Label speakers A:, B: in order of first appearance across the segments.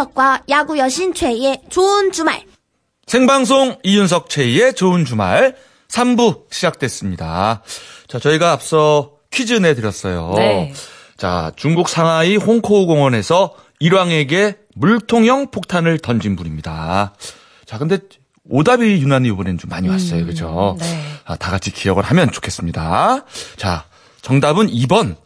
A: 이윤석과 야구 여신 최희의 좋은 주말.
B: 생방송 이윤석 최희의 좋은 주말 3부 시작됐습니다. 자, 저희가 앞서 퀴즈 내드렸어요.
C: 네.
B: 자, 중국 상하이 홍코우 공원에서 일왕에게 물통형 폭탄을 던진 분입니다. 자, 근데 오답이 유난히 이번엔 좀 많이 왔어요. 그죠?
C: 네.
B: 아, 다 같이 기억을 하면 좋겠습니다. 자, 정답은 2번.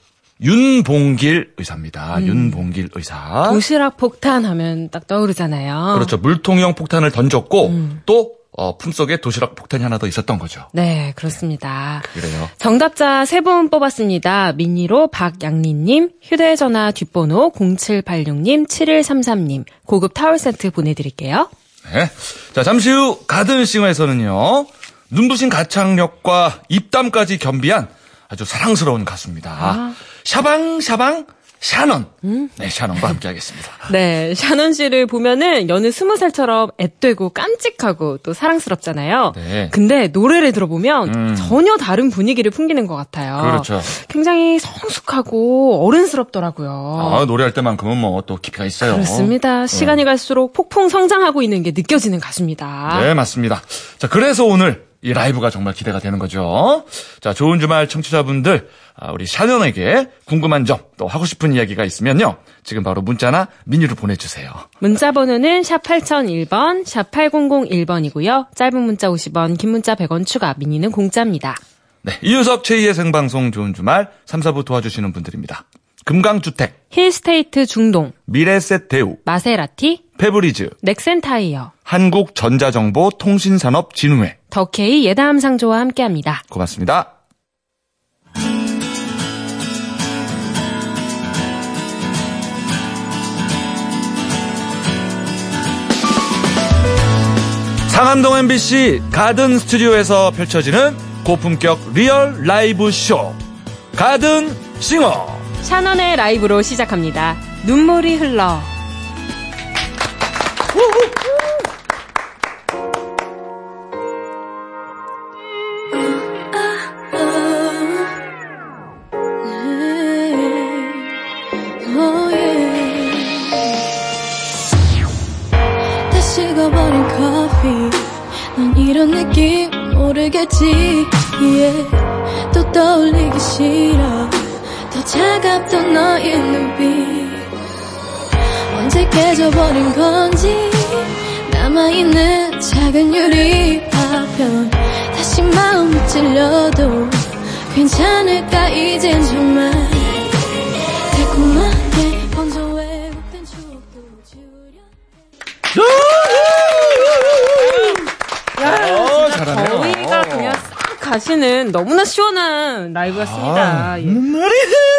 B: 윤봉길 의사입니다. 윤봉길 의사.
C: 도시락 폭탄 하면 딱 떠오르잖아요.
B: 그렇죠. 물통형 폭탄을 던졌고 또 어, 품속에 도시락 폭탄이 하나 더 있었던 거죠.
C: 네, 그렇습니다.
B: 그래요.
C: 정답자 세 분 뽑았습니다. 미니로 박양리님, 휴대전화 뒷번호 0786님, 7133님, 고급 타월 세트 보내드릴게요.
B: 네. 자, 잠시 후 가든싱어에서는요. 눈부신 가창력과 입담까지 겸비한 아주 사랑스러운 가수입니다. 샤방샤방 샤넌. 네, 샤넌과 함께 하겠습니다.
C: 네, 샤넌 씨를 보면은 여느 스무 살처럼 앳되고 깜찍하고 또 사랑스럽잖아요.
B: 네.
C: 근데 노래를 들어보면
B: 음.
C: 전혀 다른 분위기를 풍기는 것 같아요.
B: 그렇죠.
C: 굉장히 성숙하고 어른스럽더라고요.
B: 아, 노래할 때만큼은 뭐 또 깊이가 있어요.
C: 그렇습니다. 시간이 갈수록 폭풍 성장하고 있는 게 느껴지는 가수입니다.
B: 네, 맞습니다. 자, 그래서 오늘 이 라이브가 정말 기대가 되는 거죠. 자, 좋은 주말 청취자분들, 아, 우리 샤년에게 궁금한 점, 또 하고 싶은 이야기가 있으면요. 지금 바로 문자나 미니로 보내주세요.
C: 문자 번호는 샵 8001번, 샵 8001번이고요. 짧은 문자 50원, 긴 문자 100원 추가, 미니는 공짜입니다.
B: 네, 이윤석 최희의 생방송 좋은 주말 3, 4부 도와주시는 분들입니다. 금강주택,
C: 힐스테이트 중동,
B: 미래셋 대우,
C: 마세라티,
B: 페브리즈,
C: 넥센타이어,
B: 한국전자정보통신산업진흥회.
C: 더케이 예다함상조와 함께합니다.
B: 고맙습니다. 상암동 MBC 가든 스튜디오에서 펼쳐지는 고품격 리얼 라이브 쇼 가든 싱어
C: 샤넌의 라이브로 시작합니다. 눈물이 흘러.
D: 너의 눈빛 언제 깨져버린 건지 남아있는 작은 유리 파편 다시 마음이 찔려도 괜찮을까 이젠 정말 달콤하게 번져 왜곡된 추억도 지우려
B: 어, 잘하네요.
C: 저희가 그냥 싹 가시는 너무나 시원한 라이브였습니다. 예.
B: 눈물이 흘러.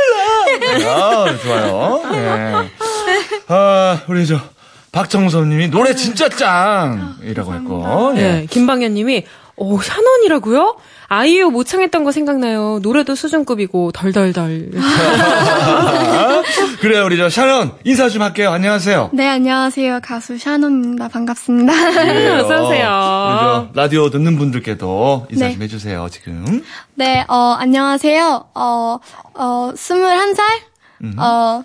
B: 아, 좋아요. 네. 아, 우리 저 박정선님이 노래 진짜 짱이라고 했고. 예.
C: 네, 김방현님이 오 샤넌이라고요? 아이유 모창했던 거 생각나요. 노래도 수준급이고 덜덜덜.
B: 그래요, 우리 저 샤론 인사 좀 할게요. 안녕하세요.
D: 네, 안녕하세요. 가수 샤논입니다. 반갑습니다.
B: 그래요.
C: 어서 오세요.
B: 우리 저 라디오 듣는 분들께도 인사
D: 네.
B: 좀 해주세요. 지금.
D: 네, 어, 안녕하세요. 어, 어, 21살? 어,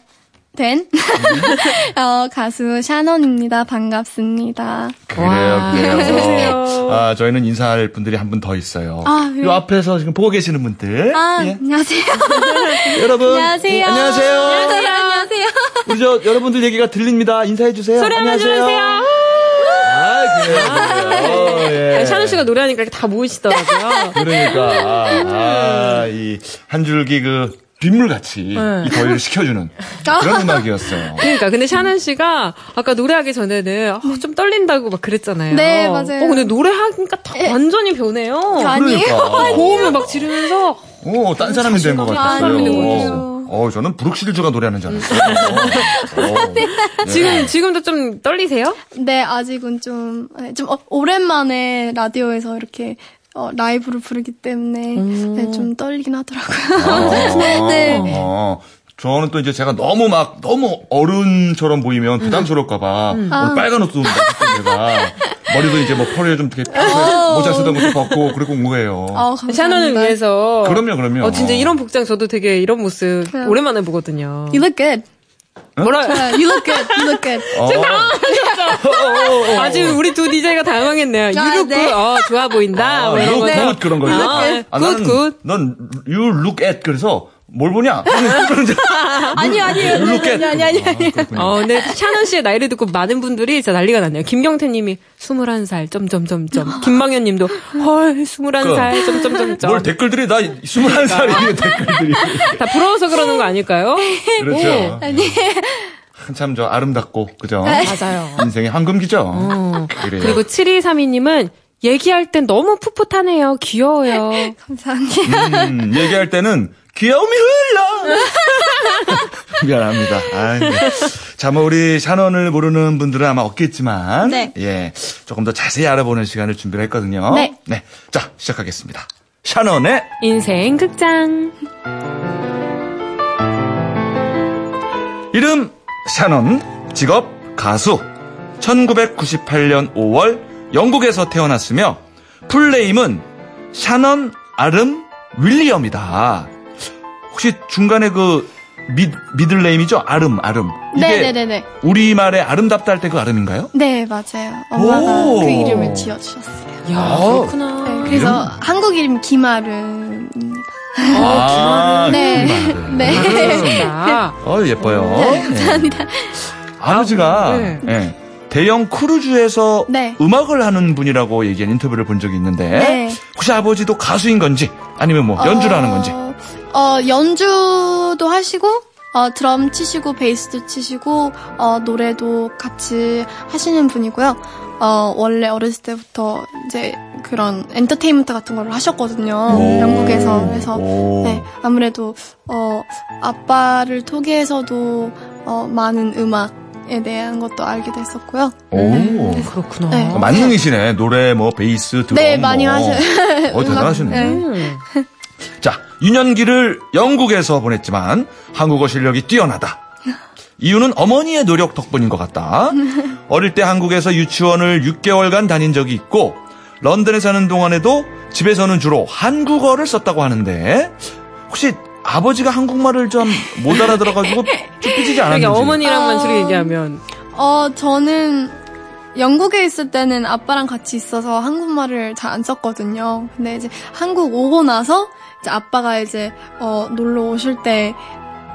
D: 된? 어, 가수 샤논입니다. 반갑습니다.
B: 그래요,
C: 와,
B: 그래요. 아, 저희는 인사할 분들이 한 분 더 있어요.
D: 아, 네.
B: 요 앞에서 지금 보고 계시는 분들.
D: 아,
B: 예.
D: 안녕하세요.
B: 여러분.
D: 안녕하세요.
B: 안녕하세요.
D: 안녕하세요.
B: 우리 저 여러분들 얘기가 들립니다. 인사해 주세요.
C: 소리 한번
B: 안녕하세요.
C: 질러주세요.
B: 아, 그래요. 그래요. 예.
C: 샤넌 씨가 노래하니까 이렇게 다 모이시더라고요.
B: 그러니까 아, 이한 줄기 그 빗물같이
C: 네.
B: 이 더위를 식혀주는 그런 음악이었어요.
C: 그러니까 근데 샤넌 씨가 아까 노래하기 전에는 어, 좀 떨린다고 막 그랬잖아요.
D: 네, 맞아요.
C: 어, 근데 노래하니까 다 완전히 변해요.
D: 아니에요.
B: 그러니까.
C: 고음을 막 지르면서
B: 오, 딴 사람이 된것 같았어요.
C: 딴 사람이 된 것
D: 같았어요.
B: 어, 저는 브룩 시리즈가 노래하는 줄 알았어요. 어, 네.
C: 지금 지금도 좀 떨리세요?
D: 네, 아직은 좀, 네, 좀 어, 오랜만에 라디오에서 이렇게 어, 라이브를 부르기 때문에 네, 좀 떨리긴 하더라고요. 네.
B: 어, 저는 또 이제 제가 너무 막 너무 어른처럼 보이면 부담스러울까봐 오늘 빨간 옷도 제가 머리도 이제 뭐 펄에 좀 이렇게 펴서 모자 쓰던 것도 벗고 그리고 온 거예요.
D: 어.
C: 샤넌을 위해서.
B: 그럼요, 그럼요.
C: 어, 진짜 이런 복장 저도 되게 이런 모습
D: 네.
C: 오랜만에 보거든요.
D: You look good.
C: 뭐라?
D: 네, you look good, you look good.
B: 어.
C: 아, 지금 우리 두 DJ가 당황했네요.
D: 아,
C: you look good,
D: 네.
C: 어, 좋아 보인다.
B: 아,
C: 뭐 이런
B: look
C: 거.
B: good 그런 거죠?
C: 아, 네.
B: 아, good,
C: good.
B: 넌 you look at 그래서 뭘 보냐?
D: 아니요, 아니에요.
B: you look at.
D: 아니, 아니, 아니.
B: 아, 그렇군요.
C: 어, 근데 샤넌 씨의 나이를 듣고 많은 분들이 진짜 난리가 났네요. 김경태 님이 21살, 점점점점. 김망현 님도, 헐, 21살, 점점점점.
B: 뭘 댓글들이 나 21살이에요, 댓글들이.
C: 다 부러워서 그러는 거 아닐까요?
B: 그렇죠. 한참 저 아름답고, 그죠?
C: 맞아요.
B: 인생의 황금기죠.
C: 어.
B: 그래요.
C: 그리고 7232님은 얘기할 땐 너무 풋풋하네요. 귀여워요.
D: 감사합니다.
B: 음, 얘기할 때는 귀여움이 흘러. 미안합니다. 아이, 네. 자, 뭐 우리 샤넌을 모르는 분들은 아마 없겠지만,
D: 네.
B: 예, 조금 더 자세히 알아보는 시간을 준비를 했거든요.
D: 네.
B: 자, 시작하겠습니다. 샤넌의
C: 인생 극장.
B: 이름 샤넌, 직업 가수. 1998년 5월 영국에서 태어났으며 풀네임은 샤넌 아름 윌리엄이다. 혹시 중간에 그 미, 미들네임이죠? 아름, 아름. 이게
D: 네네네네.
B: 우리말에 아름답다 할 때 그 아름인가요?
D: 네, 맞아요. 엄마가
B: 오.
D: 그 이름을 지어주셨어요.
C: 야,
B: 아.
C: 그렇구나.
D: 네, 그래서 한국 이름 김아름입니다.
B: 아,
D: 네.
B: 그
D: 네.
C: 그렇습니다.
B: 어, 예뻐요.
D: 네, 감사합니다.
B: 아버지가
C: 네.
B: 예, 대형 크루즈에서
D: 네.
B: 음악을 하는 분이라고 얘기한 인터뷰를 본 적이 있는데
D: 네.
B: 혹시 아버지도 가수인 건지 아니면 뭐 연주를 하는 건지
D: 어, 어, 연주도 하시고, 어, 드럼 치시고, 베이스도 치시고, 어, 노래도 같이 하시는 분이고요. 어, 원래 어렸을 때부터 이제 그런 엔터테인먼트 같은 걸 하셨거든요.
B: 오.
D: 영국에서. 그래서,
B: 오.
D: 네, 아무래도, 어, 아빠를 통해서도, 어, 많은 음악에 대한 것도 알게 됐었고요.
B: 오.
C: 그렇구나.
D: 네.
B: 어, 만능이시네. 노래, 뭐, 베이스, 드럼.
D: 네, 많이
B: 뭐.
D: 하셔-
B: 어, 대단하시네.
D: 네.
C: 음.
B: 자, 유년기를 영국에서 보냈지만 한국어 실력이 뛰어나다. 이유는 어머니의 노력 덕분인 것 같다. 어릴 때 한국에서 유치원을 6개월간 다닌 적이 있고 런던에 사는 동안에도 집에서는 주로 한국어를 썼다고 하는데 혹시 아버지가 한국말을 좀 못 알아들어가지고 좀 삐지지 않았는지.
C: 어머니랑만
D: 어.
C: 저렇게 얘기하면
D: 어, 저는 영국에 있을 때는 아빠랑 같이 있어서 한국말을 잘 안 썼거든요. 근데 이제 한국 오고 나서 이제 아빠가 이제 어, 놀러 오실 때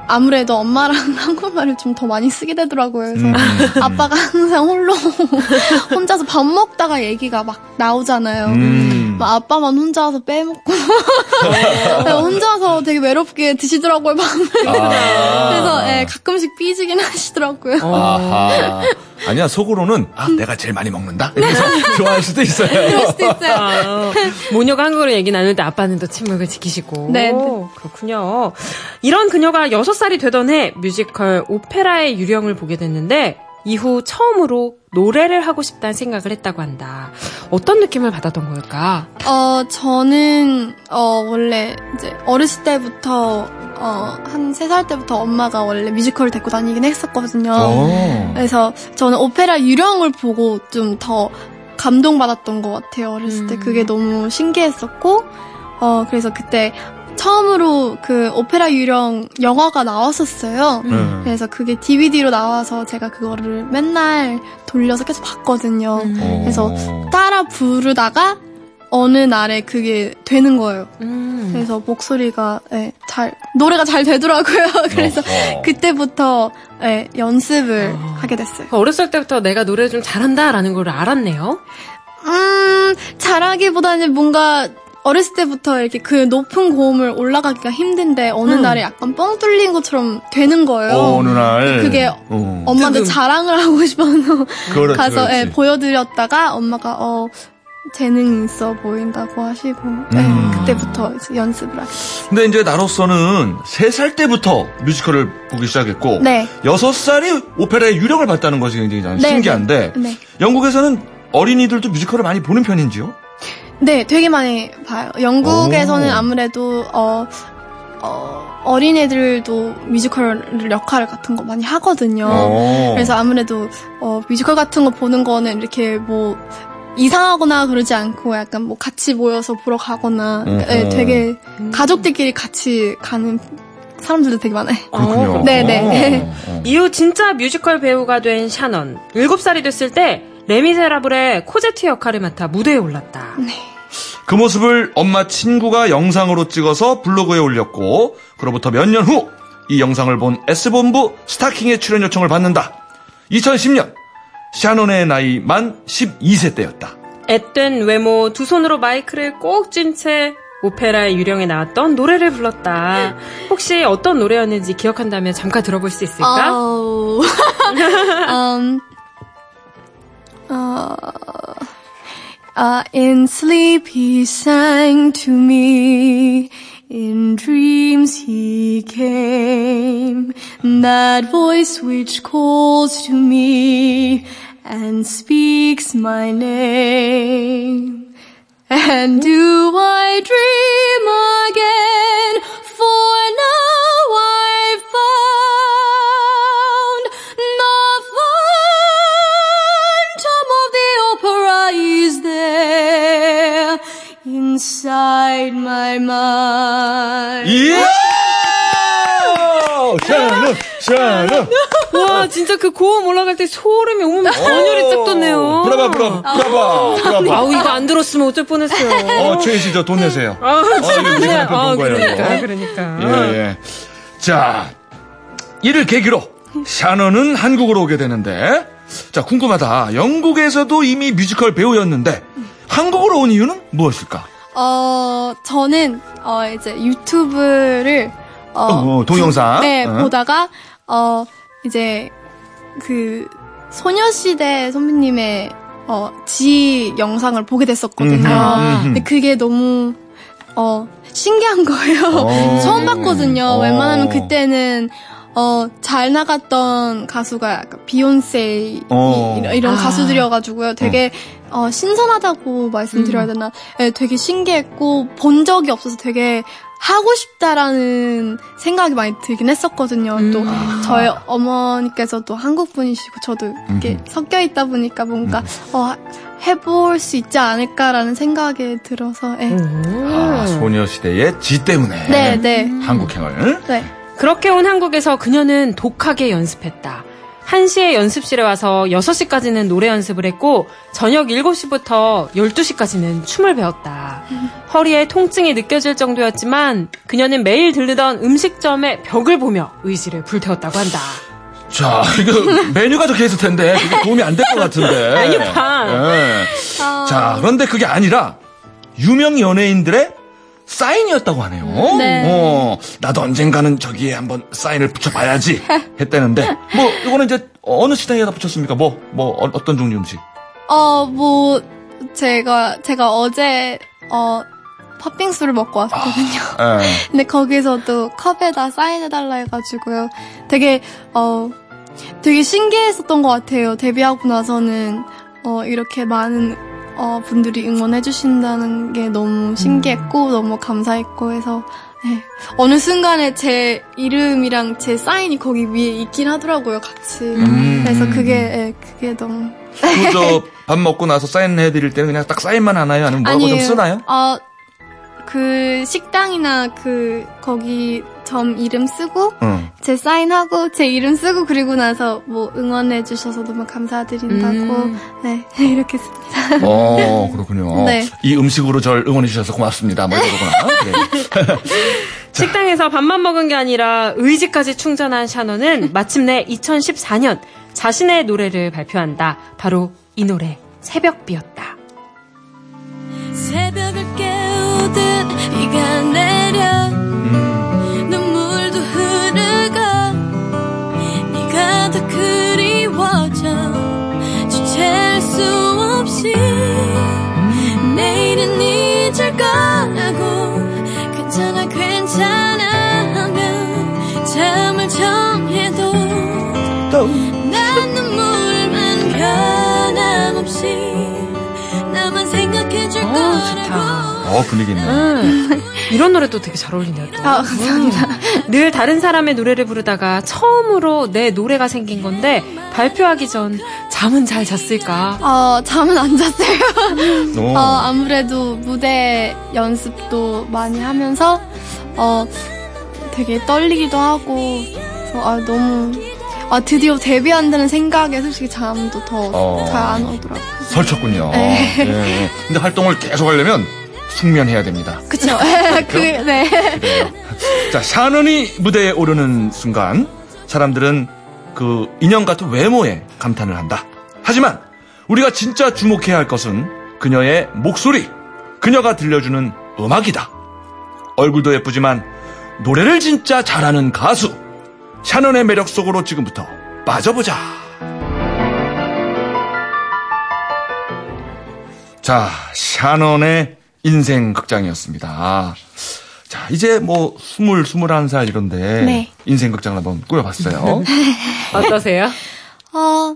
D: 아무래도 엄마랑 한국말을 좀 더 많이 쓰게 되더라고요. 그래서
B: 음.
D: 아빠가 항상 홀로 혼자서 밥 먹다가 얘기가 막 나오잖아요.
B: 음.
D: 막 아빠만 혼자서 빼먹고 혼자서 되게 외롭게 드시더라고요 밤을.
B: 아.
D: 그래서 예, 가끔씩 삐지긴 하시더라고요.
B: 아하. 아니야, 속으로는, 아, 내가 제일 많이 먹는다? 이래서 좋아할 수도 있어요.
D: 그럴 수도 있어요.
C: 아, 모녀가 한국어로 얘기 나눌 때 아빠는 또 침묵을 지키시고.
D: 네, 네.
C: 그렇군요. 이런 그녀가 6살이 되던 해 뮤지컬 오페라의 유령을 보게 됐는데 이후 처음으로 노래를 하고 싶다는 생각을 했다고 한다. 어떤 느낌을 받았던 걸까?
D: 어, 저는, 어, 원래, 이제, 어렸을 때부터, 어, 한세살 때부터 엄마가 원래 뮤지컬을 데리고 다니긴 했었거든요.
B: 어.
D: 그래서 저는 오페라 유령을 보고 좀 더 감동받았던 것 같아요. 어렸을 때
C: 음.
D: 그게 너무 신기했었고, 어, 그래서 그때 처음으로 그 오페라 유령 영화가 나왔었어요.
B: 음.
D: 그래서 그게 DVD로 나와서 제가 그거를 맨날 돌려서 계속 봤거든요.
B: 어.
D: 그래서 따라 부르다가 어느 날에 그게 되는 거예요.
C: 음.
D: 그래서 목소리가 예, 잘 노래가 잘 되더라고요. 그래서
B: 어허.
D: 그때부터 예, 연습을 하게 됐어요.
C: 어렸을 때부터 내가 노래 좀 잘한다라는 걸 알았네요.
D: 음, 잘하기보다는 뭔가 어렸을 때부터 이렇게 그 높은 고음을 올라가기가 힘든데 어느
C: 음.
D: 날에 약간 뻥 뚫린 것처럼 되는 거예요.
B: 어, 어느 날.
D: 그게
B: 어.
D: 엄마한테. 자랑을 하고 싶어서
B: 그렇지,
D: 가서 예. 보여드렸다가 엄마가 어 재능 있어 보인다고 하시고 예,
B: 음.
D: 그때부터 이제 연습을 하게
B: 근데 이제 나로서는 3살 때부터 뮤지컬을 보기 시작했고
D: 네.
B: 6살이 오페라의 유령을 봤다는 것이 굉장히 저는
D: 네,
B: 신기한데
D: 네. 네.
B: 영국에서는 어린이들도 뮤지컬을 많이 보는 편인지요?
D: 네, 되게 많이 봐요. 영국에서는
B: 오.
D: 아무래도 어, 어, 어린애들도 뮤지컬 역할 같은 거 많이 하거든요.
B: 어.
D: 그래서 아무래도 어, 뮤지컬 같은 거 보는 거는 이렇게 뭐 이상하거나 그러지 않고 약간 뭐 같이 모여서 보러 가거나. 네, 되게 가족들끼리 같이 가는 사람들도 되게 많아요.
B: 그렇군요.
D: 네네.
B: 어, 어.
C: 이후 진짜 뮤지컬 배우가 된 샤넌. 7살이 됐을 때 레미제라블의 코제트 역할을 맡아 무대에 올랐다.
B: 그 모습을 엄마 친구가 영상으로 찍어서 블로그에 올렸고 그로부터 몇 년 후 이 영상을 본 S본부 스타킹의 출연 요청을 받는다. 2010년 샤논의 나이 만 12세 때였다.
C: 앳된 외모, 두 손으로 마이크를 꼭 쥔 채 오페라의 유령에 나왔던 노래를 불렀다. 혹시 어떤 노래였는지 기억한다면 잠깐 들어볼 수 있을까?
D: Oh. um, uh, uh, in sleep he sang to me. In dreams he came. That voice which calls to me and speaks my name. And do I dream again? For now inside my mind.
B: 이야! 샤논, 샤논.
C: 와, 진짜 그 고음 올라갈 때 소름이 오면 전율이 쫙 돋네요.
B: brava, brava, brava, brava.
C: 아우, 이거 안 들었으면 어쩔 뻔했어요.
B: 어, 최희 씨, 저 돈 내세요.
C: 아,
B: 이거
C: 네.
B: 본
C: 아,
B: 거예요,
C: 그러니까. 그러니까.
B: 예, 예. 자, 이를 계기로 샤넌은 한국으로 오게 되는데, 자, 궁금하다. 영국에서도 이미 뮤지컬 배우였는데, 한국으로 온 이유는 무엇일까?
D: 어, 저는, 어, 이제 유튜브를, 어,
B: 어, 동영상.
D: 네,
B: 어.
D: 보다가, 어, 이제, 그, 소녀시대 선배님의, 어, 지 영상을 보게 됐었거든요.
B: 음.
D: 근데 그게 너무, 어, 신기한 거예요.
B: 어.
D: 처음 봤거든요.
B: 어.
D: 웬만하면 그때는, 어, 잘 나갔던 가수가 약간 비욘세
B: 어.
D: 이런, 이런
C: 아.
D: 가수들이어가지고요. 되게 어, 신선하다고 말씀드려야
C: 음.
D: 되나? 네, 되게 신기했고 본 적이 없어서 되게 하고 싶다라는 생각이 많이 들긴 했었거든요.
C: 음.
D: 또 저희 어머니께서 도 한국 분이시고 저도 이렇게
B: 음흠.
D: 섞여 있다 보니까 뭔가 어, 해볼 수 있지 않을까라는 생각이 들어서 네.
B: 아, 소녀시대의 지 때문에.
D: 네, 네,
B: 한국행을.
D: 네.
C: 그렇게 온 한국에서 그녀는 독하게 연습했다. 1시에 연습실에 와서 6시까지는 노래 연습을 했고 저녁 7시부터 12시까지는 춤을 배웠다. 허리에 통증이 느껴질 정도였지만 그녀는 매일 들르던 음식점의 벽을 보며 의지를 불태웠다고 한다.
B: 자, 이거 메뉴가 적혀 있을 텐데, 그게 도움이 안 될 것 같은데.
C: 메뉴판.
B: 예.
D: 아.
B: 자, 그런데 그게 아니라, 유명 연예인들의 사인이었다고 하네요.
D: 네.
B: 어, 나도 언젠가는 저기에 한번 사인을 붙여봐야지 했다는데, 뭐, 이거는 이제 어느 시대에다 붙였습니까? 뭐, 뭐, 어, 어떤 종류 음식?
D: 어, 뭐, 제가, 제가 어제, 어, 팥빙수를 먹고 왔거든요.
B: 예.
D: 근데 거기서도 컵에다 사인해달라 해가지고요. 되게, 어, 되게 신기했었던 것 같아요. 데뷔하고 나서는, 어, 이렇게 많은, 어, 분들이 응원해주신다는 게 너무 신기했고, 너무 감사했고 해서, 네. 어느 순간에 제 이름이랑 제 사인이 거기 위에 있긴 하더라고요, 같이.
B: 음.
D: 그래서 그게, 예, 그게 너무.
B: 그, 저, 밥 먹고 나서 사인 해드릴 때는 그냥 딱 사인만 하나요? 아니면 뭐라고 좀 쓰나요?
D: 어, 그 식당이나 그 거기 점 이름 쓰고
B: 응.
D: 제 사인하고 제 이름 쓰고 그리고 나서 뭐 응원해 주셔서 너무 감사드린다고
C: 음.
D: 네 이렇게 씁니다.
B: 어, 그렇군요.
D: 네.
B: 이 음식으로 절 응원해 주셔서 고맙습니다. 뭐 이러구나. 네.
C: 식당에서 밥만 먹은 게 아니라 의지까지 충전한 샤너는 마침내 2014년 자신의 노래를 발표한다. 바로 이 노래 새벽비였다.
E: 새벽을 깨우듯 비가 내려
C: 어,
B: 분위기 있네.
C: 음, 이런 노래도 되게 잘 어울리네요. 또.
D: 아 감사합니다.
C: 늘 다른 사람의 노래를 부르다가 처음으로 내 노래가 생긴 건데 발표하기 전 잠은 잘 잤을까?
D: 어 잠은 안 잤어요.
B: 오.
D: 어 아무래도 무대 연습도 많이 하면서 어 되게 떨리기도 하고 그래서 아 너무 아 드디어 데뷔한다는 생각에 솔직히 잠도 더
B: 어.
D: 잘안 오더라고요.
B: 설쳤군요.
D: 네.
B: 예. 근데 활동을 계속 하려면 숙면해야 됩니다.
D: 그쵸? 그 네.
B: 그래요. 자, 샤넌이 무대에 오르는 순간 사람들은 그 인형 같은 외모에 감탄을 한다. 하지만 우리가 진짜 주목해야 할 것은 그녀의 목소리, 그녀가 들려주는 음악이다. 얼굴도 예쁘지만 노래를 진짜 잘하는 가수 샤넌의 매력 속으로 지금부터 빠져보자. 자, 샤넌의 인생 극장이었습니다. 자, 이제 뭐 스물, 스물한 살 이런데
D: 네.
B: 인생 극장을 한번 꾸며봤어요.
C: 어떠세요?
D: 어,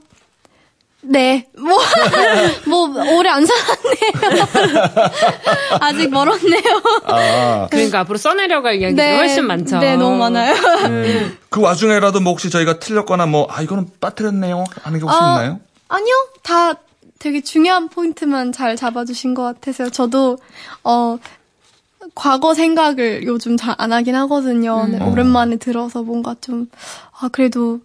D: 네. 뭐, 뭐, 오래 안 살았네요. 아직 멀었네요.
B: 아,
C: 그러니까 앞으로 써내려갈 이야기가 훨씬 많죠.
D: 네, 너무 많아요.
B: 그 와중에라도 뭐 혹시 저희가 틀렸거나 뭐, 아, 이거는 빠뜨렸네요. 하는 게 혹시
D: 어,
B: 있나요?
D: 아니요. 다 되게 중요한 포인트만 잘 잡아주신 것 같아서요. 저도, 어, 과거 생각을 요즘 잘 안 하긴 하거든요.
B: 음.
D: 오랜만에 들어서 뭔가 좀, 아, 그래도,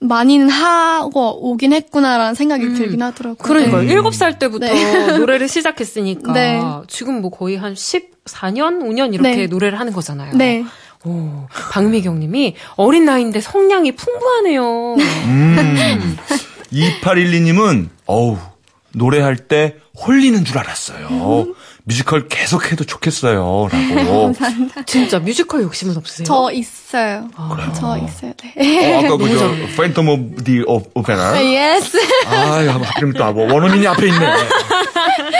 D: 많이는 하고 오긴 했구나라는 생각이 들긴 하더라고요.
C: 음. 그러니까요.
D: 네.
C: 일곱 살 때부터
D: 네.
C: 노래를 시작했으니까
D: 네.
C: 지금 뭐 거의 한 14년, 5년 이렇게
D: 네.
C: 노래를 하는 거잖아요.
D: 네.
C: 오, 박미경 님이 어린 나이인데 성량이 풍부하네요.
B: 음. 2812님은, 어우, 노래할 때 홀리는 줄 알았어요. 뮤지컬 계속해도 좋겠어요. 라고.
C: 진짜 뮤지컬 욕심은 없으세요?
D: 저 있어요.
B: 그래요?
D: 저 있어요. 네.
B: 어, 아까 그저 Phantom of the
D: Opera. Yes.
B: 아유, 하필이면 또, 아, 뭐, 원어민이 앞에 있네.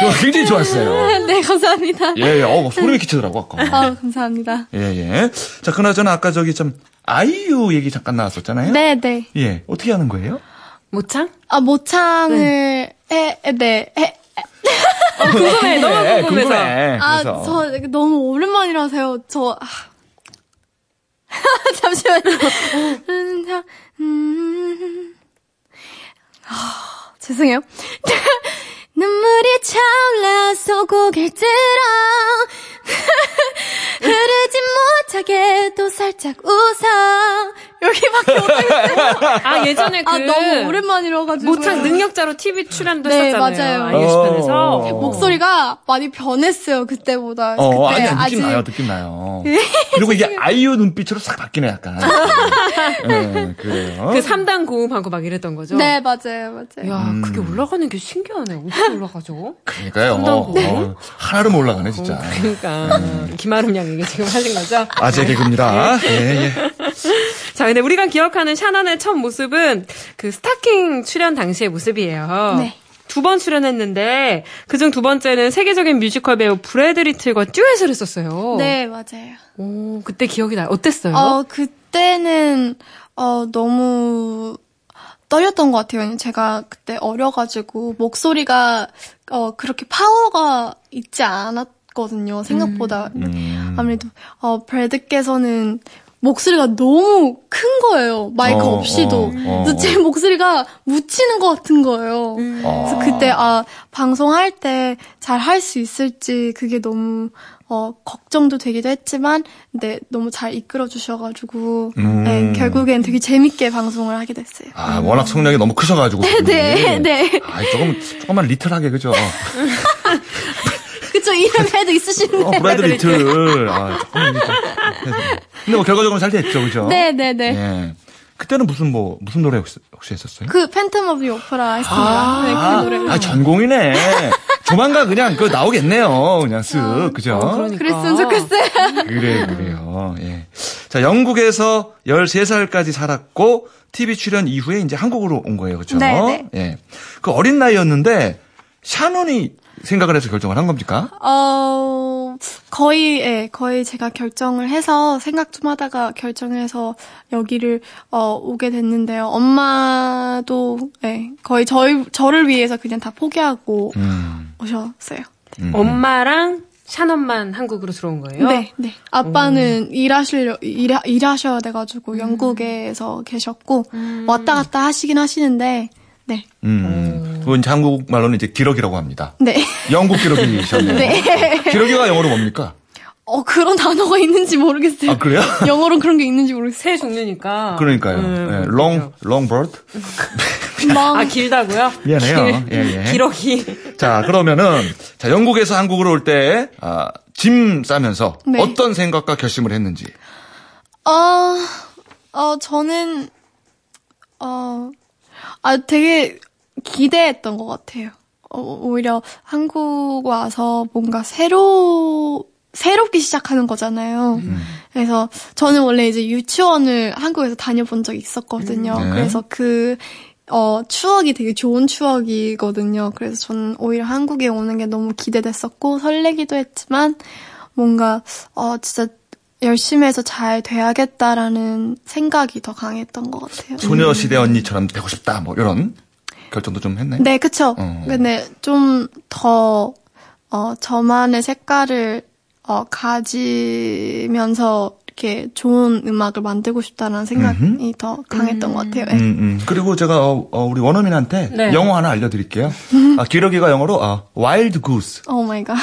B: 그거 굉장히 좋았어요.
D: 네, 감사합니다.
B: 예, 예, 어, 소름이 끼치더라고, 아까.
D: 아, 감사합니다.
B: 예, 예. 자, 그나저나 아까 저기 참, 아이유 얘기 잠깐 나왔었잖아요.
D: 네, 네.
B: 예, 어떻게 하는 거예요?
C: 모창?
D: 아, 모창을 해, 해, 네, 해.
C: 궁금해, 너무
B: 예,
C: 궁금해서.
B: 궁금해.
D: 아,
B: 그래서.
D: 저 너무 오랜만이라서요. 저, 아. 잠시만요. 음, 자, 음. 아, 죄송해요. 눈물이 차올라서 고개를 들어 흐르지 못하게 또 살짝 웃어 여기밖에 못하겠어요.
C: 아, 예전에 그
D: 아, 너무 오랜만이라가지고.
C: 모창 능력자로 TV 출연도
D: 네,
C: 했었잖아요.
D: 맞아요.
C: 아이유시편에서.
B: 어.
D: 목소리가 많이 변했어요, 그때보다.
B: 어,
D: 그때
B: 아니야, 느낌
D: 아직
B: 나요, 느낌 나요. 그리고 이게 아이유 눈빛으로 싹 바뀌네, 약간. 예, 그래요.
C: 그 3단 고음하고 막 이랬던 거죠?
D: 네, 맞아요, 맞아요.
C: 야,
B: 음.
C: 그게 올라가는 게 신기하네. 어떻게 올라가죠?
B: 그러니까요.
C: 삼단고.
B: 어, 하나로 못 올라가네, 진짜.
C: 그러니까 김아름 양에게 지금 하신 거죠?
B: 아재 개그입니다. 예, 예.
C: 자, 근데 우리가 기억하는 샤넌의 첫 모습은 그 스타킹 출연 당시의 모습이에요.
D: 네.
C: 두 번 출연했는데 그중 두 번째는 세계적인 뮤지컬 배우 브래드 리틀과 듀엣을 했었어요.
D: 네, 맞아요.
C: 오, 그때 기억이 나요. 어땠어요?
D: 어, 그때는, 어, 너무 떨렸던 것 같아요. 제가 그때 어려가지고, 목소리가, 어, 그렇게 파워가 있지 않았거든요. 생각보다.
B: 음.
D: 아무래도, 어, 브래드께서는 목소리가 너무 큰 거예요. 마이크
B: 어,
D: 없이도.
B: 어, 어,
D: 그래서 제 목소리가 묻히는 것 같은 거예요. 그래서 그때, 아, 방송할 때 잘 할 수 있을지 그게 너무, 어, 걱정도 되기도 했지만, 근데 너무 잘 이끌어 주셔가지고,
B: 음.
D: 네, 결국엔 되게 재밌게 방송을 하게 됐어요.
B: 아, 워낙 성량이 너무 크셔가지고.
D: 네, 네.
B: 아, 조금, 조금만 little하게, 그죠?
D: 그쵸, 이름에도 있으신데.
B: 어, 브래드 리틀. 아, 조금. 근데 뭐 결과적으로 잘 됐죠, 그죠?
D: 네, 네, 네.
B: 예. 그때는 무슨 뭐, 무슨 노래 혹시, 혹시 했었어요?
D: 그 Phantom of Opera 했습니다. 네, 그 노래.
B: 아, 전공이네. 조만간 그냥 그 나오겠네요. 그냥 쓱, 그죠?
C: 그러니까.
D: 그랬으면 좋겠어요.
B: 그래, 그래요. 예. 자, 영국에서 13살까지 살았고, TV 출연 이후에 이제 한국으로 온 거예요. 그죠?
D: 네, 네.
B: 예. 그 어린 나이였는데, 샤논이 생각을 해서 결정을 한 겁니까?
D: 어, 거의, 예, 거의 제가 결정을 해서 생각 좀 하다가 결정해서 여기를, 어, 오게 됐는데요. 엄마도, 예, 거의 저희, 저를 위해서 그냥 다 포기하고
B: 음.
D: 오셨어요.
B: 음.
C: 엄마랑 샤넌만 한국으로 들어온 거예요?
D: 네, 네. 아빠는 일하시려, 일하, 일하셔야 돼가지고 영국에서 계셨고, 왔다 갔다 하시긴 하시는데, 네.
B: 음. 그건 이제 한국말로는 이제 기러기라고 합니다.
D: 네.
B: 영국 기러기셨네요.
D: 네.
B: 기러기가 영어로 뭡니까?
D: 어, 그런 단어가 있는지 모르겠어요.
B: 아, 그래요?
D: 영어로 그런 게 있는지 모르겠어요.
C: 새 종류니까.
B: 그러니까요.
C: 음,
B: 예,
C: 그렇죠.
B: long, long bird?
C: 아, 길다고요?
B: 미안해요.
C: 길,
B: 예, 예.
C: 기러기.
B: 자, 그러면은, 자, 영국에서 한국으로 올 때, 아, 짐 싸면서
D: 네.
B: 어떤 생각과 결심을 했는지.
D: 어, 어, 저는, 어, 아, 되게 기대했던 것 같아요. 어, 오히려 한국 와서 뭔가 새로, 새롭게 시작하는 거잖아요. 그래서 저는 원래 이제 유치원을 한국에서 다녀본 적이 있었거든요.
B: 네.
D: 그래서 그, 어, 추억이 되게 좋은 추억이거든요. 그래서 저는 오히려 한국에 오는 게 너무 기대됐었고, 설레기도 했지만, 뭔가, 어, 진짜 열심히 해서 잘 돼야겠다라는 생각이 더 강했던 것 같아요.
B: 소녀시대 언니처럼 되고 싶다, 뭐, 이런 결정도 좀 했나요?
D: 네, 그쵸.
B: 어.
D: 근데 좀 더, 어, 저만의 색깔을, 어, 가지면서 이렇게 좋은 음악을 만들고 싶다는 생각이 더 강했던 것 같아요. 네.
B: 음, 음. 그리고 제가, 어, 어, 우리 원어민한테
C: 네.
B: 영어 하나 알려드릴게요. 아, 기러기가 영어로, 아, wild goose.
D: Oh my god.
B: 어,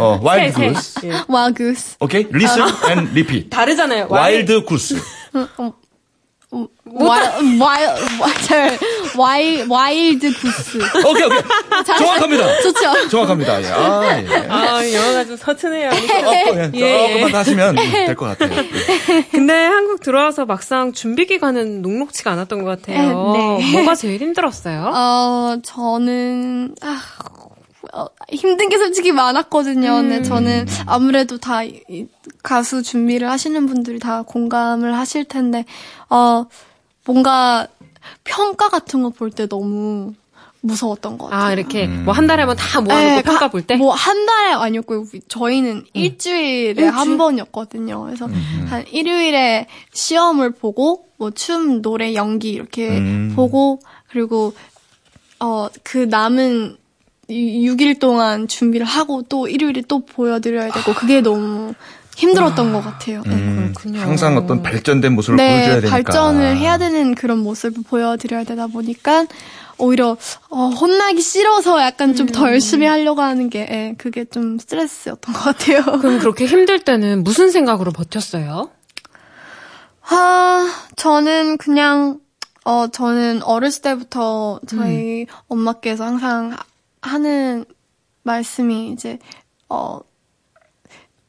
B: 어, wild goose.
C: 예.
D: wild goose.
B: 오케이? listen and repeat.
C: 다르잖아요.
B: wild goose.
D: 와일, 와일, 와일, 와일, 와일드 구스.
B: 오케이, 오케이. 정확합니다.
D: 좋죠?
B: 정확합니다. 예. 아, 예.
C: 아, 영어가 좀 서투네요.
B: 조금,
C: 예, 예.
B: 조금만 더 하시면 될 것 같아요. 예.
C: 근데 한국 들어와서 막상 준비 기간은 녹록치가 않았던 것 같아요.
D: 네.
C: 뭐가 제일 힘들었어요?
D: 어, 저는, 아, 어, 힘든 게 솔직히 많았거든요. 근데 저는 아무래도 다 이- 가수 준비를 하시는 분들이 다 공감을 하실 텐데, 어, 뭔가 평가 같은 거 볼 때 너무 무서웠던 것 같아요.
C: 아, 이렇게 뭐한 달에 한 번 다 모아놓고
D: 네,
C: 평가
D: 가-
C: 볼 때?
D: 뭐 한 달에 아니었고요. 저희는 일주일에 한 번이었거든요. 그래서 한 일요일에 시험을 보고 뭐 춤, 노래, 연기 이렇게
B: 음.
D: 보고 그리고 어 그 남은 6일 동안 준비를 하고 또 일요일에 또 보여드려야 되고 그게 너무 힘들었던 것 같아요. 네.
B: 음,
C: 그렇군요.
B: 항상 어떤 발전된 모습을 보여줘야
D: 네,
B: 되니까.
D: 발전을 해야 되는 그런 모습을 보여드려야 되다 보니까 오히려 어, 혼나기 싫어서 약간 좀더 열심히 하려고 하는 게 예, 그게 좀 스트레스였던 것 같아요.
C: 그럼 그렇게 힘들 때는 무슨 생각으로 버텼어요?
D: 아, 저는 그냥 어 저는 어렸을 때부터 저희 엄마께서 항상 하- 하는 말씀이 이제 어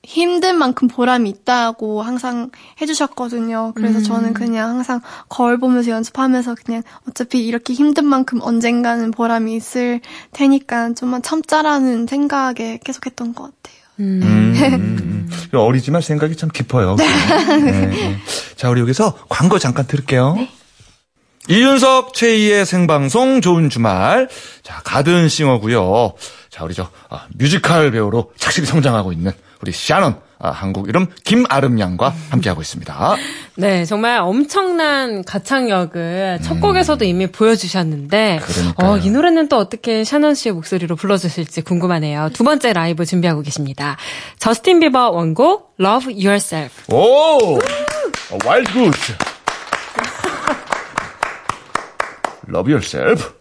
D: 힘든 만큼 보람이 있다고 항상 해주셨거든요. 그래서 저는 그냥 항상 거울 보면서 연습하면서 그냥 어차피 이렇게 힘든 만큼 언젠가는 보람이 있을 테니까 좀만 참자라는 생각에 계속했던 것 같아요.
B: 음, 음, 음. 어리지만 생각이 참 깊어요. 네, 네. 자, 우리 여기서 광고 잠깐 들을게요. 이윤석 최희의 생방송 좋은 주말. 자, 히든싱어고요. 자, 우리 저 아, 뮤지컬 배우로 착실히 성장하고 있는 우리 샤넌 아, 한국 이름 김아름 양과 함께하고 있습니다.
C: 네, 정말 엄청난 가창력을 첫 곡에서도 이미 보여주셨는데. 어, 이 노래는 또 어떻게 샤넌 씨의 목소리로 불러주실지 궁금하네요. 두 번째 라이브 준비하고 계십니다. 저스틴 비버 원곡 Love Yourself.
B: 오! wild goose. Love yourself.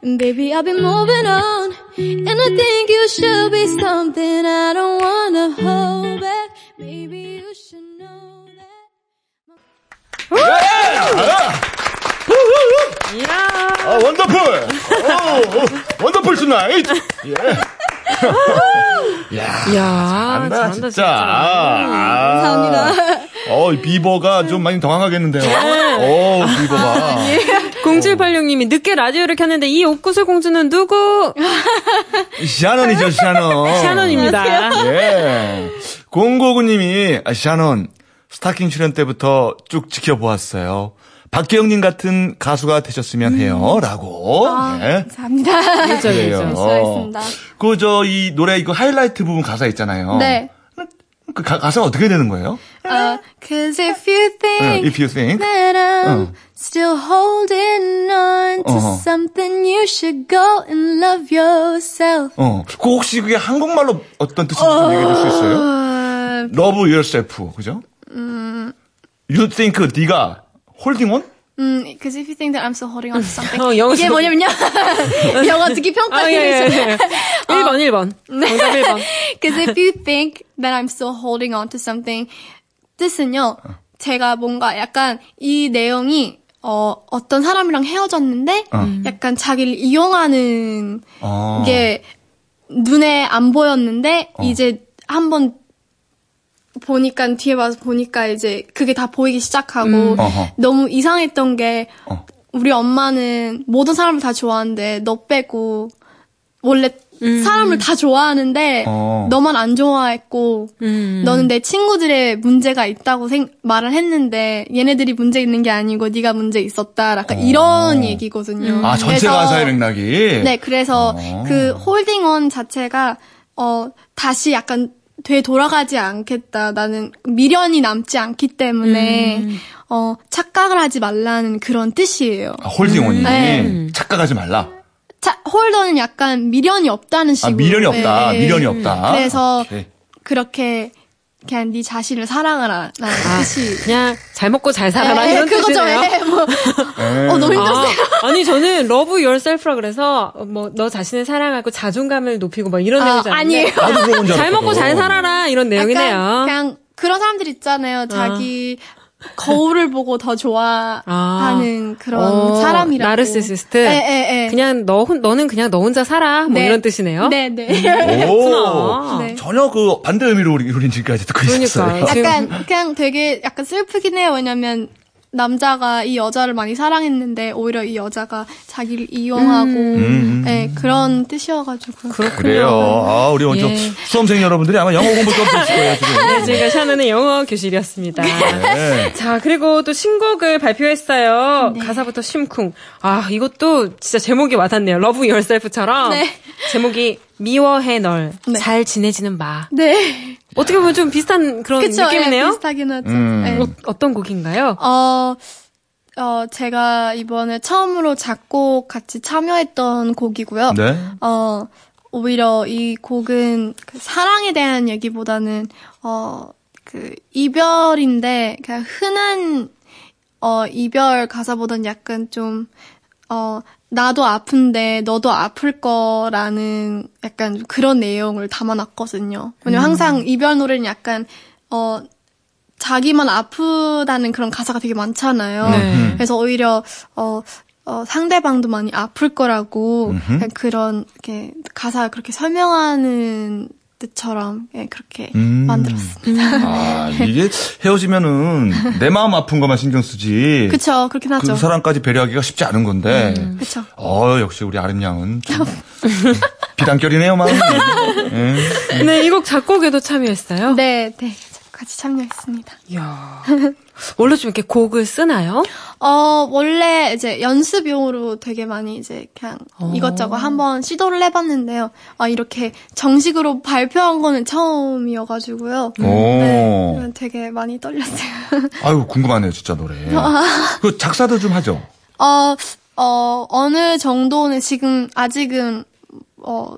E: And baby, I've been moving on. And I think you should be something I don't wanna hold back. Maybe you should know that.
B: Yeah! yeah. yeah. Oh, wonderful! Oh, oh, wonderful tonight! Yeah. 야,
C: 이야,
B: 잘한다,
C: 잘한다,
B: 진짜.
C: 진짜.
B: 아,
D: 감사합니다.
B: 어, 이 비버가 좀 많이 당황하겠는데요. 어, 비버가.
C: 0786님이 늦게 라디오를 켰는데 이 옥구슬 공주는 누구?
B: 샤넌이죠, 샤넌.
C: 샤넌입니다.
B: 예. 099님이, 아, 샤넌, 스타킹 출연 때부터 쭉 지켜보았어요. 박기영님 같은 가수가 되셨으면 해요. 라고. 예.
D: 감사합니다.
C: 그죠,
B: 그래요.
D: 하겠습니다.
B: 그, 저, 이 노래 이거 하이라이트 부분 가사 있잖아요.
D: 네.
B: 그 가, 가사가 어떻게 되는 거예요?
D: Uh, Cause if you
B: 어,
D: think
B: if you think.
D: that I'm
B: 어.
D: still holding on to
B: 어허.
D: something, you should go and love yourself.
B: 어. 그 혹시 그게 한국말로 어떤 뜻인지 좀 얘기해 줄 수 있어요?
D: 어,
B: Love yourself. 그죠? You think 네가 holding on?
D: 음, because if you think that I'm still holding on to something.
C: 어, 영어
D: 이게
C: 좀-
D: 뭐냐면요. 영어 듣기 평가.
C: 아, 예, 예, 예. 1번, 1번. 정답 1번.
D: Because if you think that I'm still holding on to something, 뜻은요, 제가 뭔가 약간 이 내용이, 어, 어떤 사람이랑 헤어졌는데, 약간 자기를 이용하는
B: 어.
D: 게 눈에 안 보였는데, 이제 한번 보니까, 뒤에 와서 보니까 이제 그게 다 보이기 시작하고,
B: 어허.
D: 너무 이상했던 게,
B: 어.
D: 우리 엄마는 모든 사람을 다 좋아하는데, 너 빼고, 원래 사람을 다 좋아하는데,
B: 어.
D: 너만 안 좋아했고,
C: 음.
D: 너는 내 친구들의 문제가 있다고 생, 말을 했는데, 얘네들이 문제 있는 게 아니고, 네가 문제 있었다. 약간 이런 얘기거든요.
B: 아, 전체
D: 그래서-
B: 가사의 맥락이?
D: 네, 그래서
B: 어.
D: 그 holding on 자체가 어 다시 약간 되 돌아가지 않겠다. 나는 미련이 남지 않기 때문에
B: 음.
D: 어 착각을 하지 말라는 그런 뜻이에요.
B: 아, holding on이.
D: 네.
B: 착각하지 말라.
D: 자, hold on은 약간 미련이 없다는
B: 아,
D: 식으로.
B: 미련이 없다.
D: 예, 예.
B: 미련이 없다.
D: 그래서
B: 오케이.
D: 그렇게 그냥 네 자신을 사랑하라는 뜻이.
C: 그냥 잘 먹고 잘 살아라
D: 예,
C: 이런
D: 그거죠.
C: 뜻이네요.
D: 예, 뭐. 어, 너무 힘들었어요.
C: 아, 니 저는 love yourself라 그래서 뭐 너 자신을 사랑하고 자존감을 높이고 막 이런
D: 아,
C: 내용이잖아요.
D: 아니에요.
C: 잘 먹고. 잘 살아라 이런 내용이네요.
D: 그냥 그런 사람들 있잖아요. 자기 거울을 보고 더 좋아하는 그런
C: 어,
D: 사람이라고.
C: 나르시시스트.
D: 예, 예, 예.
C: 그냥 너 혼- 너는 그냥 너 혼자 살아 뭐
D: 네.
C: 이런 뜻이네요.
D: 네, 네.
B: 오.
C: 그렇구나.
D: 네.
B: 전혀 그 반대 의미로 우리, 우린 지금까지 듣고
C: 그러니까.
B: 있었어요.
D: 약간 그냥 되게 약간 슬프긴 해요. 왜냐면 남자가 이 여자를 많이 사랑했는데 오히려 이 여자가 자기를 이용하고
B: 음.
D: 네, 그런 뜻이어가지고.
B: 그래요. 아, 우리 먼저
C: 예.
B: 수험생 여러분들이 아마 영어 공부 좀 하실 거예요, 지금.
C: 네, 저희가 샤너는 영어 교실이었습니다.
B: 네.
C: 자, 그리고 또 신곡을 발표했어요. 가사부터 심쿵. 아, 이것도 진짜 제목이 와닿네요. Love Yourself처럼.
D: 네.
C: 제목이 미워해 널.
D: 네.
C: 잘 지내지는 마.
D: 네.
C: 어떻게 보면 좀 비슷한 그런
D: 그쵸.
C: 느낌이네요.
D: 예, 비슷하긴 하죠.
B: 음.
D: 예.
C: 어, 어떤 곡인가요?
D: 어, 어, 제가 이번에 처음으로 작곡 같이 참여했던 곡이고요.
B: 네.
D: 어, 오히려 이 곡은 그 사랑에 대한 얘기보다는, 어, 그, 이별인데, 그냥 흔한, 어, 이별 가사보다는 약간 좀, 어, 나도 아픈데 너도 아플 거라는 약간 그런 내용을 담아놨거든요. 왜냐면 항상 이별 노래는 약간, 어, 자기만 아프다는 그런 가사가 되게 많잖아요.
C: 네.
D: 그래서 오히려 어, 어, 상대방도 많이 아플 거라고 그런 이렇게 가사 그렇게 설명하는 뜻처럼 예, 그렇게
B: 음.
D: 만들었습니다.
B: 아, 이게 헤어지면은 내 마음 아픈 것만 신경 쓰지.
D: 그쵸 그렇긴 하죠.
B: 그 사람까지 배려하기가 쉽지 않은 건데.
D: 그쵸.
B: 어, 역시 우리 아름 양은 좀 비단결이네요, 마음이. 예.
C: 네, 이 곡 작곡에도 참여했어요.
D: 네, 네. 같이 참여했습니다.
C: 이야. 원래 좀 이렇게 곡을 쓰나요?
D: 어, 원래 이제 연습용으로 되게 많이 이제 그냥
C: 어.
D: 이것저것 한번 시도를 해봤는데요. 아, 이렇게 정식으로 발표한 거는 처음이어가지고요.
B: 오.
D: 네, 되게 많이 떨렸어요.
B: 아유, 궁금하네요, 진짜 노래. 그 작사도 좀 하죠.
D: 어, 어, 어느 정도는 지금 아직은, 어,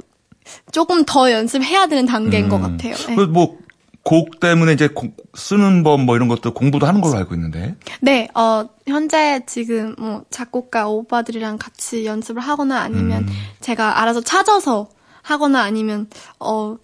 D: 조금 더 연습해야 되는 단계인 것 같아요. 네.
B: 그 뭐, 곡 때문에 이제 고- 쓰는 법 뭐 이런 것도 공부도 하는 걸로 알고 있는데.
D: 네, 어, 현재 지금 뭐 작곡가 오빠들이랑 같이 연습을 하거나 아니면 제가 알아서 찾아서 하거나 아니면, 어,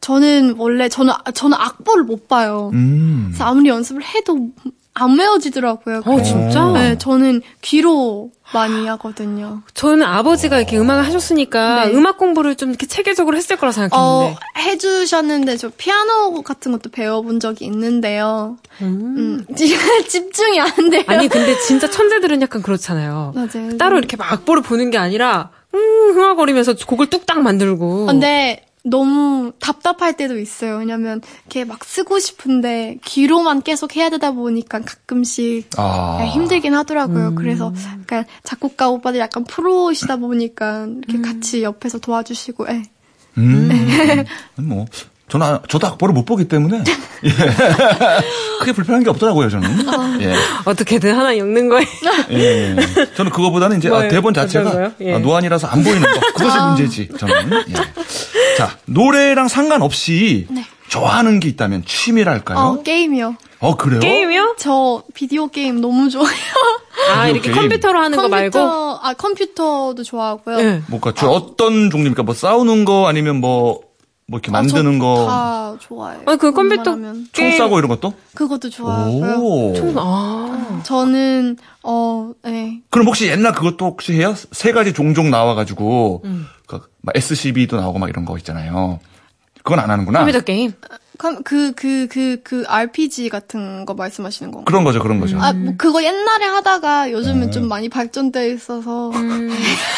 D: 저는 원래, 저는, 저는 악보를 못 봐요.
B: 음.
D: 그래서 아무리 연습을 해도 안 외워지더라고요.
C: 어, 진짜?
D: 네, 저는 귀로 많이 하거든요.
C: 저는 아버지가 이렇게 음악을 하셨으니까
D: 네.
C: 음악 공부를 좀 이렇게 체계적으로 했을 거라
D: 어,
C: 생각했는데.
D: 해주셨는데, 저 피아노 같은 것도 배워본 적이 있는데요. 음, 집중이 안 돼요.
C: 아니, 근데 진짜 천재들은 약간 그렇잖아요.
D: 맞아요.
C: 따로 이렇게 막 악보를 보는 게 아니라, 음, 흥얼거리면서 곡을 뚝딱 만들고.
D: 근데 너무 답답할 때도 있어요. 왜냐면 이렇게 막 쓰고 싶은데 귀로만 계속 해야 되다 보니까 가끔씩
B: 아.
D: 네, 힘들긴 하더라고요.
C: 음.
D: 그래서 약간 작곡가 오빠들 약간 프로시다 보니까 이렇게 같이 옆에서 도와주시고, 예.
B: 음. 뭐, 저는 저도 악보를 못 보기 때문에 예. 크게 불편한 게 없더라고요 저는. 예.
C: 어떻게든 하나 읽는 거예요.
B: 예. 저는 그거보다는 이제 아? 대본 자체가?
C: 예.
B: 아, 노안이라서 안 보이는 거 그것이 문제지 저는. 예. 자 노래랑 상관없이 좋아하는 게 있다면 취미랄까요?
D: 어, 게임이요.
B: 어 그래요?
C: 게임이요?
D: 저 비디오 게임 너무 좋아해요.
C: 아, 이렇게
B: 게임.
C: 컴퓨터로 하는 거 말고?
D: 컴퓨터, 아, 컴퓨터도 좋아하고요.
C: 네.
B: 뭐가 주 어떤 종류입니까? 뭐 싸우는 거 아니면 뭐, 뭐 이렇게 만드는
D: 아, 저
B: 거,
D: 다 좋아해요.
C: 아, 그 컴퓨터.
B: 총
C: 게임.
B: 쏘고 이런 것도?
D: 그것도 좋아하고요.
B: 오.
C: 아.
D: 저는, 어, 네.
B: 그럼 혹시 옛날 그것도 혹시 해요? 세 가지 종종 나와가지고
C: 음.
B: 그, 막 SCB도 나오고 막 이런 거 있잖아요. 그건 안 하는구나.
C: 컴퓨터 게임.
D: 컴- 그, 그, 그, 그, RPG 같은 거 말씀하시는 건가요?
B: 그런 거죠, 그런 거죠.
D: 아, 뭐, 그거 옛날에 하다가 요즘은 좀 많이 발전돼 있어서.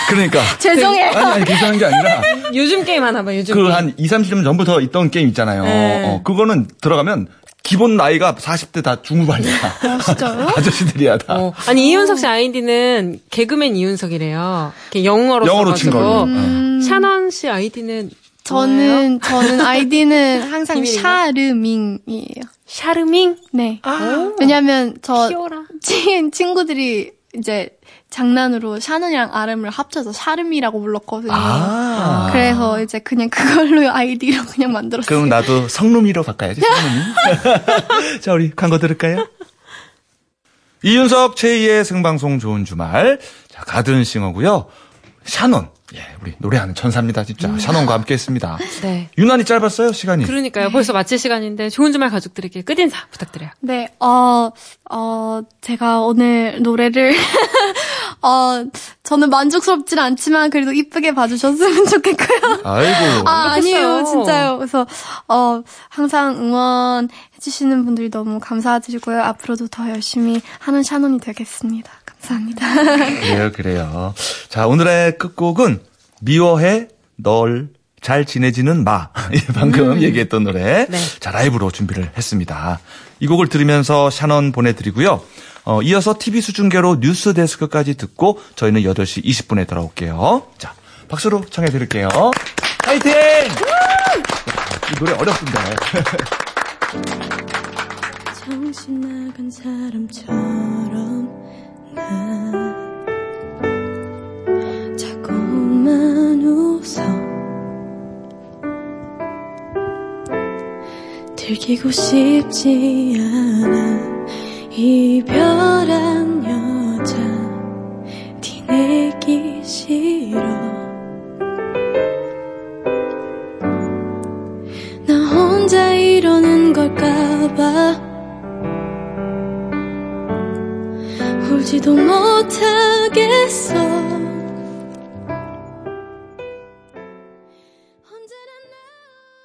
B: 그러니까.
D: 죄송해요.
B: 아니, 아니, 괜찮은 게 아니라
C: 요즘 게임 하나 봐, 요즘
B: 그
C: 게임.
B: 한 2, 30년 전부터 있던 게임 있잖아요.
C: 네.
B: 어, 그거는 들어가면 기본 나이가 40대 다 중후반이야.
D: 아, 진짜요?
B: 아저씨들이야 다.
C: 어. 아니, 이윤석 씨 아이디는 개그맨 이윤석이래요. 이렇게 영어로
B: 영어로 친
C: 써가지고.
B: 걸로.
D: 음,
C: 샤넌 씨 아이디는
D: 저는, 저는 아이디는 항상? 샤르밍이에요.
C: 샤르밍?
D: 네.
C: 아.
D: 왜냐면 저
C: 귀여워라.
D: 친, 친구들이 이제 장난으로 샤는이랑 아름을 합쳐서 샤름이라고 불렀거든요.
B: 아.
D: 그래서 이제 그냥 그걸로 아이디로 그냥 만들었어요.
B: 그럼 나도 성룸이로 바꿔야지, 성룸이. 자, 우리 광고 들을까요? 이윤석 제2의 생방송 좋은 주말. 자, 가든싱어고요 샤논. 예, 우리 노래하는 천사입니다, 진짜. 샤논과 함께 했습니다.
C: 네.
B: 유난히 짧았어요, 시간이.
C: 그러니까요. 벌써 마칠 시간인데 좋은 주말 가족들에게 끝인사 부탁드려요.
D: 네, 어, 어, 제가 오늘 노래를, 어, 저는 만족스럽진 않지만 그래도 이쁘게 봐주셨으면 좋겠고요.
B: 아이고.
D: 아, 아니에요. 진짜요. 그래서, 어, 항상 응원해주시는 분들이 너무 감사드리고요. 앞으로도 더 열심히 하는 샤논이 되겠습니다. 감사합니다.
B: 그래요, 그래요. 자, 오늘의 끝곡은 미워해 널 잘 지내지는 마. 예, 방금 얘기했던 노래.
C: 네.
B: 자, 라이브로 준비를 했습니다. 이 곡을 들으면서 샤넌 보내드리고요. 어, 이어서 TV 수중계로 뉴스 데스크까지 듣고 저희는 8시 20분에 돌아올게요. 자, 박수로 청해드릴게요. 파이팅! 이 노래 어렵던데.
E: 정신 나간 사람처럼 들키고 싶지 않아. 이별한 여자 티내기 싫어. 나 혼자 이러는 걸까봐 지도 못하겠어.